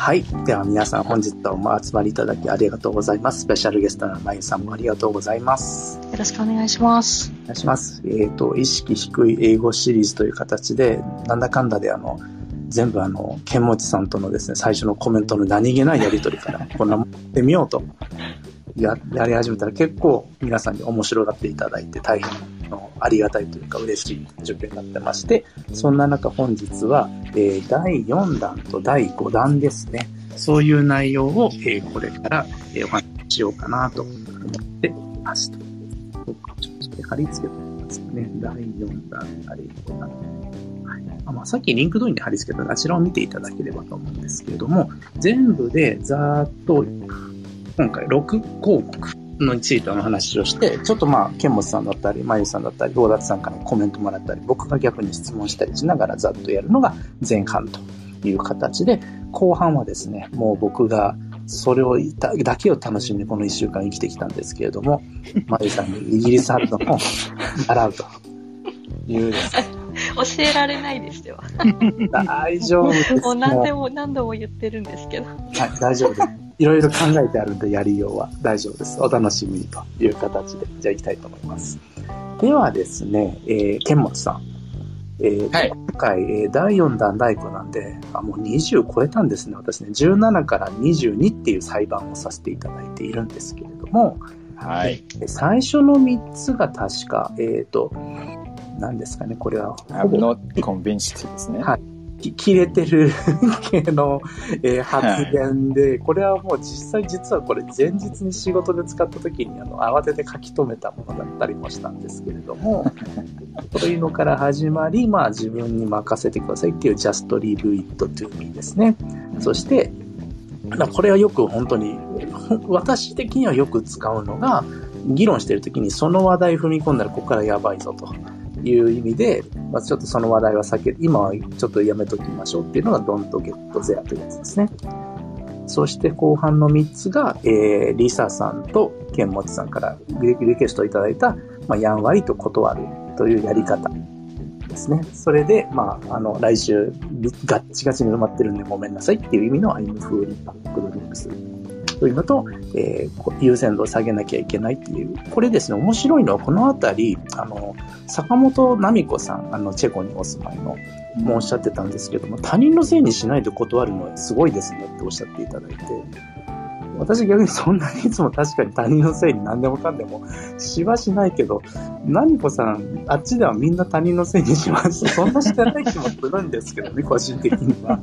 はい。では皆さん本日はお集まりいただきありがとうございます。スペシャルゲストのまゆさんもありがとうございます。よろしくお願いします。お願いします。えっ、ー、と、意識低い英語シリーズという形で、なんだかんだであの、全部あの、剣持さんとのですね、最初のコメントの何気ないやりとりから、こんなもんってみようとや、やり始めたら結構皆さんに面白がっていただいて大変のありがたいというか嬉しい準備になってまして、そんな中本日は、えー、第4弾と第5弾ですね。そういう内容を、えー、これから、えー、お話ししようかなと思っています。そうか、ちょっと貼り付けてみますね。第4弾、第5弾。はいまあ、さっき LinkedIn で貼り付けたあちらを見ていただければと思うんですけれども、全部でざーっと今回6項目のについての話をして、ちょっとまあ、ケンモスさんだったり、まゆさんだったり、大達さんからコメントもらったり、僕が逆に質問したりしながらざっとやるのが前半という形で、後半はですね、もう僕がそれをだけを楽しんでこの一週間生きてきたんですけれども、マリさんにイギリス発音を習うというですね。教えられないですよ。大丈夫です。もう何でも何度も言ってるんですけど。はい、大丈夫です。いろいろ考えてあるんでやりようは大丈夫です。お楽しみにという形で、じゃあ行きたいと思います。ではですね、えー、剣持さん。えー、はい、今回、えー、第4弾第5なんで、あ、もう20超えたんですね、私ね。17から22っていう裁判をさせていただいているんですけれども、はい。最初の3つが確か、えっ、ー、と、何ですかね、これは。I'm not convinced ですね。はい。切れてる 系の、えー、発言で、はい、これはもう実際実はこれ前日に仕事で使った時にあの慌てて書き留めたものだったりもしたんですけれども、そういうのから始まり、まあ自分に任せてくださいっていう just leave it to me ですね。そして、これはよく本当に、私的にはよく使うのが、議論してる時にその話題踏み込んだらここからやばいぞと。いう意味で、まあ、ちょっとその話題は避け、今はちょっとやめときましょうっていうのが Don't Get There というやつですね。そして後半の3つが、えー、リサさんとケンモチさんからリクエストいただいた、まあ、やんわりと断るというやり方ですね。それで、まあ、あの、来週、ガッチガチに埋まってるんでごめんなさいっていう意味の I'm fully packed リンクスというのと、えー、優先度を下げなきゃいけないっていう。これですね、面白いのはこのあたり、あの、坂本奈美子さん、あの、チェコにお住まいの、もおっしゃってたんですけども、他人のせいにしないで断るのはすごいですねっておっしゃっていただいて、私逆にそんなにいつも確かに他人のせいに何でもかんでもしはしないけど、何子さん、あっちではみんな他人のせいにします。そんなしてない気もするんですけどね、個人的には。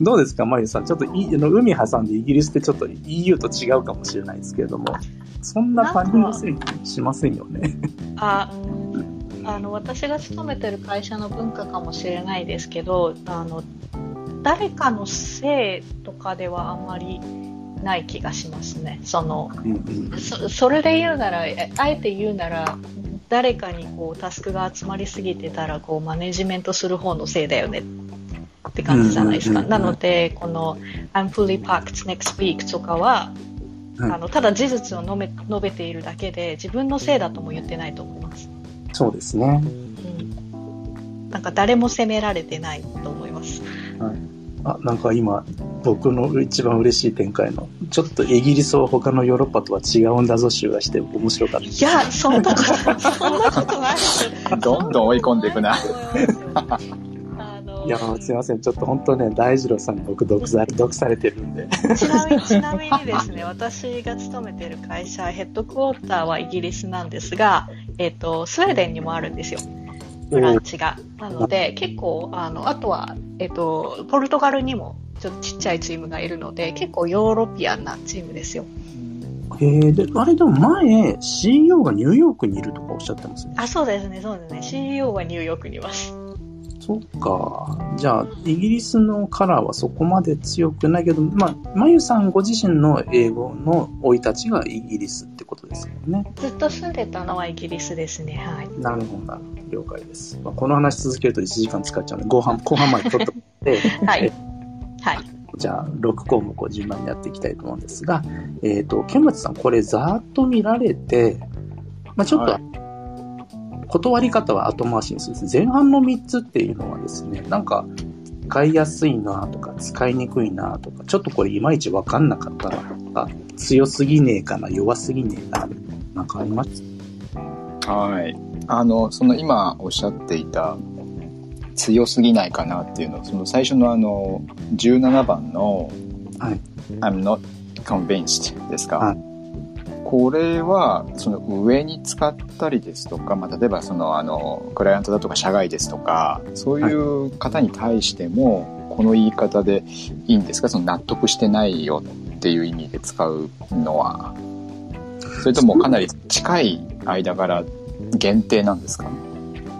どうですか、マユさん。ちょっといの海挟んでイギリスってちょっと EU と違うかもしれないですけれども、そんな他人のせいにしませんよね。あ、あの、私が勤めてる会社の文化かもしれないですけど、あの、誰かのせいとかではあんまりない気がしますね。その、うんうん、そそれで言うなら、あえて言うなら、誰かにこうタスクが集まりすぎてたらこうマネジメントする方のせいだよねって感じじゃないですか。なので、この I'm fully packed next week とかは、あのただ事実を述べ述べているだけで自分のせいだとも言ってないと思います。そうですね。うん、なんか誰も責められてないと思います。はい、あなんか今僕の一番嬉しい展開のちょっとイギリスは他のヨーロッパとは違うんだぞ集がして面白かった。いやそんなことそんなことない どんどん追い込んでいくな。いや、すいません。ちょっと本当ね、大二郎さんに僕毒され、毒されてるんで。ちなみに、ちなみにですね、私が勤めてる会社、ヘッドクォーターはイギリスなんですが、えっ、ー、と、スウェーデンにもあるんですよ。ブランチが。なので、結構、あの、あとは、えっ、ー、と、ポルトガルにもちょっとちっちゃいチームがいるので、結構ヨーロピアンなチームですよ。へえ、で、あれでも前、CEO がニューヨークにいるとかおっしゃってますね。あ、そうですね、そうですね。CEO はニューヨークにいます。そっか。じゃあ、イギリスのカラーはそこまで強くないけど、まあ、まゆさんご自身の英語の生い立ちがイギリスってことですよね。ずっと住んでたのはイギリスですね。はい。なるほど、了解です。まあ、この話続けると1時間使っちゃうので、後半、後半までちょっとで、はい。はい。じゃあ、6項目を順番にやっていきたいと思うんですが、えっ、ー、と、ケンマチさん、これざーっと見られて、まあ、ちょっと、はい断り方は後回しにする前半の3つっていうのはですね、なんか、使いやすいなとか、使いにくいなとか、ちょっとこれいまいちわかんなかったなとか、強すぎねえかな、弱すぎねえかな、なんかあります？はい。あの、その今おっしゃっていた強すぎないかなっていうの、その最初のあの、17番の、はい。I'm not convinced ですか、はいこれは、その上に使ったりですとか、まあ、例えばそのあの、クライアントだとか社外ですとか、そういう方に対しても、この言い方でいいんですか？その納得してないよっていう意味で使うのは。それともかなり近い間柄限定なんですか？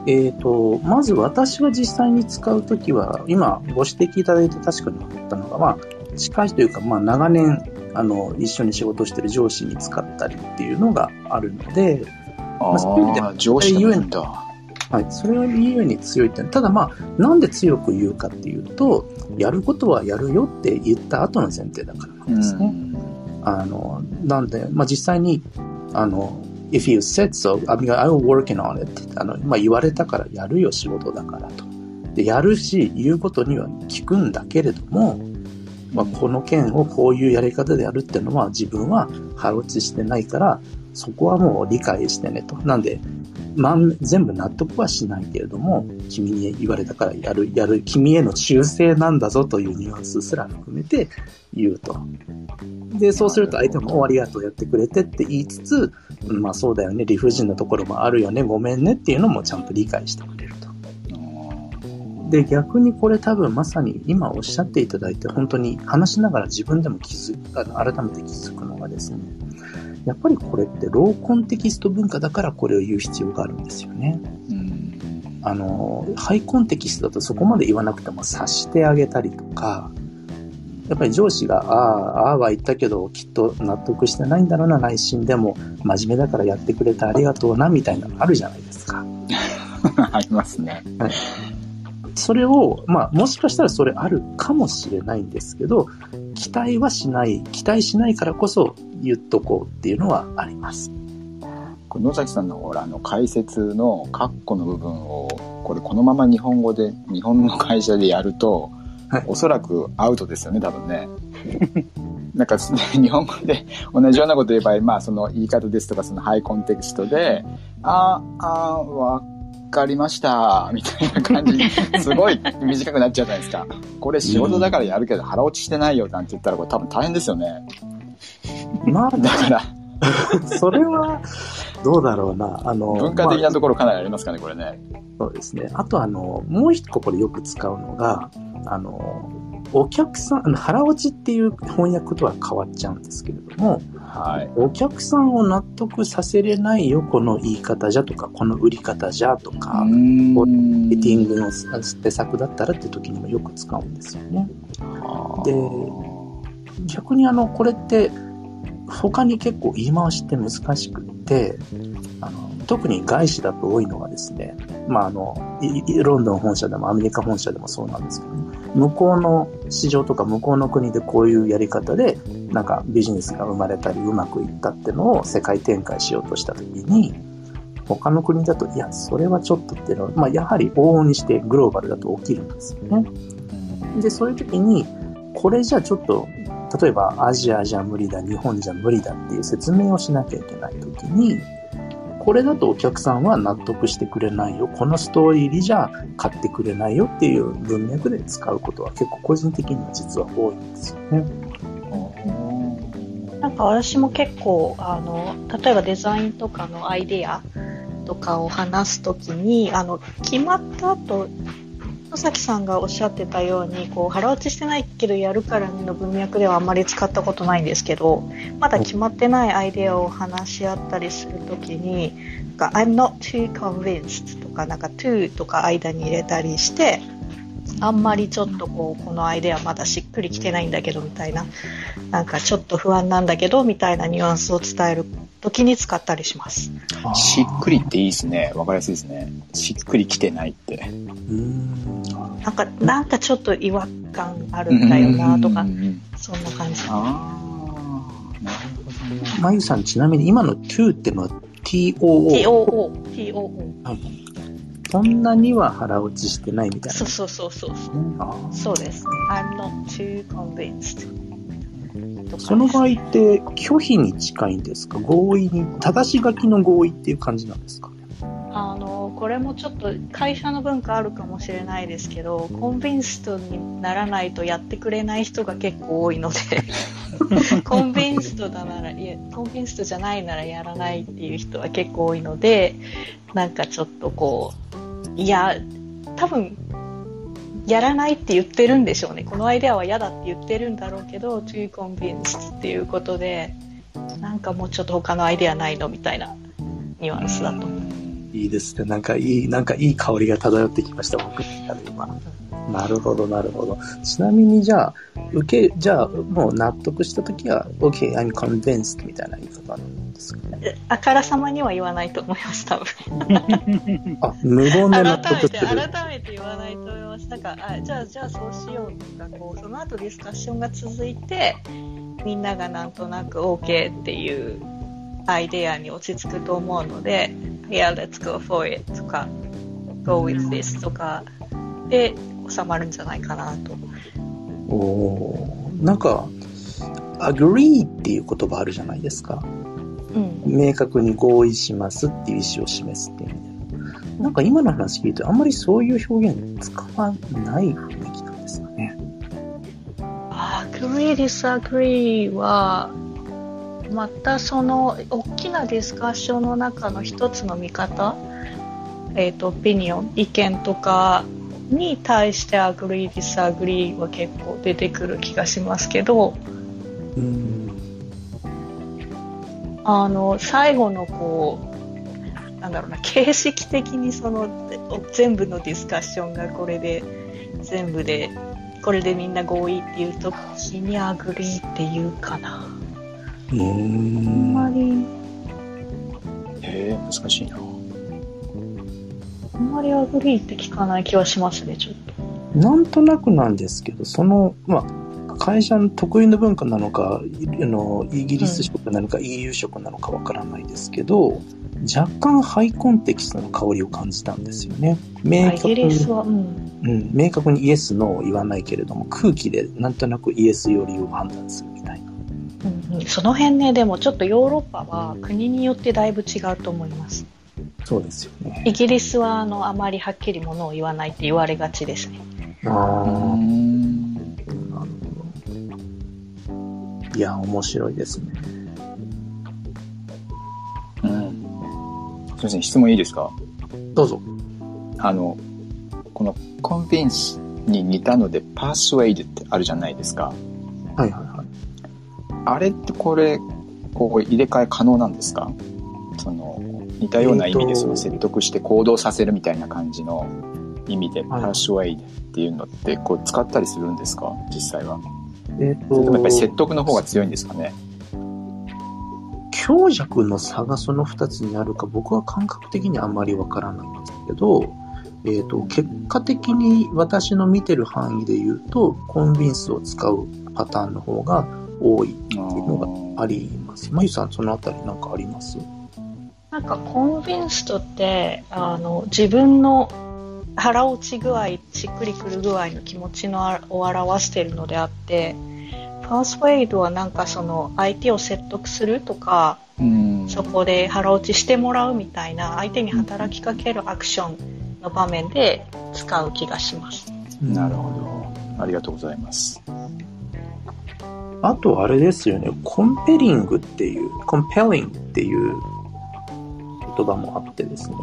えっ、と、まず私が実際に使うときは、今ご指摘いただいて確かにあったのが、まあ、近いというか、まあ、長年、あの、一緒に仕事してる上司に使ったりっていうのがあるので、ああそういう意味であ、上司がいいんだ。はい、それを言うに強いって、ただまあ、なんで強く言うかっていうと、やることはやるよって言った後の前提だからなんですね。あの、なんで、まあ実際に、あの、if you said so, I mean, I'm working on it ってあの、まあ言われたからやるよ仕事だからと。で、やるし、言うことには聞くんだけれども、まあこの件をこういうやり方でやるっていうのは自分は腹落ちしてないから、そこはもう理解してねと。なんで、まん、全部納得はしないけれども、君に言われたからやる、やる、君への忠誠なんだぞというニュアンスすら含めて言うと。で、そうすると相手も、ありがとうやってくれてって言いつつ、まあそうだよね、理不尽なところもあるよね、ごめんねっていうのもちゃんと理解してく。で、逆にこれ多分まさに今おっしゃっていただいて、本当に話しながら自分でも気づく、あの改めて気づくのがですね、やっぱりこれってローコンテキスト文化だからこれを言う必要があるんですよね。うんあの、ハイコンテキストだとそこまで言わなくても察してあげたりとか、やっぱり上司が、ああ、ああは言ったけど、きっと納得してないんだろうな、内心でも、真面目だからやってくれてありがとうな、みたいなのあるじゃないですか。ありますね。それを、まあ、もしかしたらそれあるかもしれないんですけど、期待はしない、期待しないからこそ言っとこうっていうのはあります。これ野崎さんのほら、あの、解説のカッコの部分を、これこのまま日本語で、日本の会社でやると、はいおそらくアウトですよね、多分ね。なんか、日本語で同じようなこと言えば、まあ、その言い方ですとか、そのハイコンテキストで、あー、あー、わかりました、みたいな感じに、すごい短くなっちゃうじゃないですか。これ仕事だからやるけど腹落ちしてないよなんて言ったら、これ多分大変ですよね。まあ、だから、それは、どうだろうな。あの、文化的まあなところかなりありますかね、これね。そうですね。あとあの、もう一個これよく使うのが、あの、お客さん、あの腹落ちっていう翻訳とは変わっちゃうんですけれども、はい。お客さんを納得させれないよ、この言い方じゃとか、この売り方じゃとか、マーケティングの施策だったらって時にもよく使うんですよね。で逆にあの、これって、他に結構言い回しって難しくって、あの、特に外資だと多いのがですね、まああの、ロンドン本社でもアメリカ本社でもそうなんですけど、向こうの市場とか向こうの国でこういうやり方で、なんかビジネスが生まれたりうまくいったっていうのを世界展開しようとした時に、他の国だと、いや、それはちょっとっていうのは、まあやはり往々にしてグローバルだと起きるんですよね。で、そういう時に、これじゃちょっと、例えばアジアじゃ無理だ、日本じゃ無理だっていう説明をしなきゃいけない時に、これだとお客さんは納得してくれないよ。このストーリー入りじゃ買ってくれないよっていう文脈で使うことは結構個人的には実は多いんですよね。なんか私も結構あの例えばデザインとかのアイデアとかを話すときにあの決まった後野崎さんがおっしゃってたようにこう腹落ちしてないけどやるからねの文脈ではあんまり使ったことないんですけどまだ決まってないアイデアを話し合ったりするときになんか I'm not too convinced とかなんか to とか間に入れたりしてあんまりちょっとこうこのアイデアまだしっくりきてないんだけどみたいななんかちょっと不安なんだけどみたいなニュアンスを伝える時に使ったりします。しっくりっていいですね。わかりやすいですね。しっくりきてないって。うーん。なんかなんかちょっと違和感あるんだよなとかそんな感じ。ああ、なるほどね。まゆさん、ちなみに今の to ってのは too? TOO、TOO。そんなには腹落ちしてないみたいな。そうそうそうそうそうです。I'm not too convinced. その場合って拒否に近いんですか？合意に、正し書きの合意っていう感じなんですか？あのこれもちょっと会社の文化あるかもしれないですけどコンビンストにならないとやってくれない人が結構多いので コンビンストだならいやコンビンストじゃないならやらないっていう人は結構多いのでなんかちょっとこういや多分やらないって言ってるんでしょうねこのアイデアは嫌だって言ってるんだろうけど too convinced っていうことでなんかもうちょっと他のアイデアないのみたいなニュアンスだと思う。いいですね。なんかいい、なんかいい香りが漂ってきました、僕の中で今。なるほど、なるほど。ちなみにじゃあ、受け、じゃあ、もう納得したときは、OK, I'm convinced みたいな言い方なんですかね？あからさまには言わないと思います、多分。あ、無言で納改めて、得する。改めて言わないとます。なんか、あじゃあ、じゃあそうしようとか、こう、その後ディスカッションが続いて、みんながなんとなく OK っていうアイデアに落ち着くと思うので、Yeah, let's go for it とか、Go with this とかで収まるんじゃないかなと。おーなんか、agree っていう言葉あるじゃないですか。うん。明確に合意しますっていう意思を示すっていう意味で。なんか今の話聞いてあんまりそういう表現使わない雰囲気なんですかね。agree, disagree は、またその大きなディスカッションの中の一つの見方、えっ、と、オピニオン、意見とかに対して agree, disagree は結構出てくる気がしますけど、うん。あの、最後のこう、なんだろうな、形式的にその全部のディスカッションがこれで、全部で、これでみんな合意っていうときに agree っていうかな。うーあんまり、へえ、難しいな。あんまり agree って聞かない気はしますね、ちょっと。なんとなくなんですけど、その、まあ、会社の得意の文化なのか、いあのイギリス色なのか、EU 色なのかわからないですけど、若干ハイコンテキストの香りを感じたんですよね。明イ確に、ギリスは、うん。うん、明確にイエス、ノーを言わないけれども、空気でなんとなくイエス寄りを判断するみたいな。うんうん、その辺ね、でもちょっとヨーロッパは国によってだいぶ違うと思います。そうですよね。イギリスはあのあまりはっきりものを言わないって言われがちですね。あうあ、いや、面白いですね。うん。すみません、質問いいですか？どうぞ。あの、このコンビンスに似たので、パースウェイドってあるじゃないですか。はいはいはい。あれってこれ、こう入れ替え可能なんですか？その、似たような意味でその説得して行動させるみたいな感じの意味で、パはいースウェイドっていうのってこう使ったりするんですか？実際は。えっ、それともやっぱり説と、得の方が強いんですかね？強弱の差がその二つにあるか、僕は感覚的にあんまりわからないんですけど、えっ、と、結果的に私の見てる範囲で言うと、コンビンスを使うパターンの方が多いっていうのがあります。まゆさん、そのあたりなんかあります？なんかコンビンストってあの自分の腹落ち具合しっくりくる具合の気持ちのあを表しているのであってパースウェイドはなんかその相手を説得するとかうん。そこで腹落ちしてもらうみたいな相手に働きかけるアクションの場面で使う気がします。なるほど。ありがとうございます。あとあれですよね、コンペリングっていう、コンペリングっていう言葉もあってですね。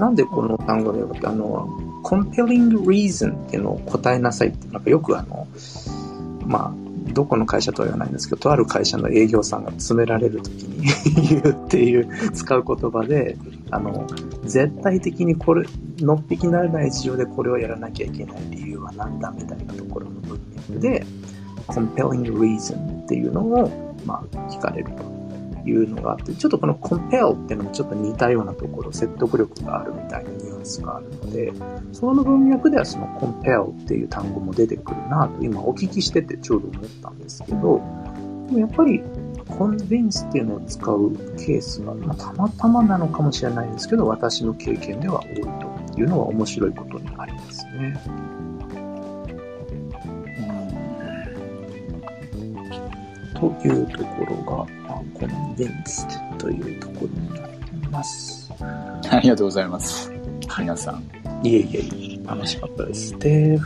なんでこの単語であの、コンペリング reason っていうのを答えなさいって、なんかよくあの、まあ、どこの会社とは言わないんですけど、とある会社の営業さんが詰められるときに 言うっていう、使う言葉で、あの、絶対的にこれ、のっぴきならない事情でこれをやらなきゃいけない理由は何だみたいなところの文脈で、compelling reason っていうのを、まあ、聞かれると。いうのがあって、ちょっとこの compel っていうのもちょっと似たようなところ、説得力があるみたいなニュアンスがあるので、その文脈ではその compel っていう単語も出てくるなと、今お聞きしててちょうど思ったんですけど、でもやっぱりコンビンスっていうのを使うケースが、まあ、たまたまなのかもしれないんですけど、私の経験では多いというのは面白いことにありますね。というところが、まあ、コンビンスというところになります。ありがとうございます。皆さん。いえいえ、楽しかったです。で、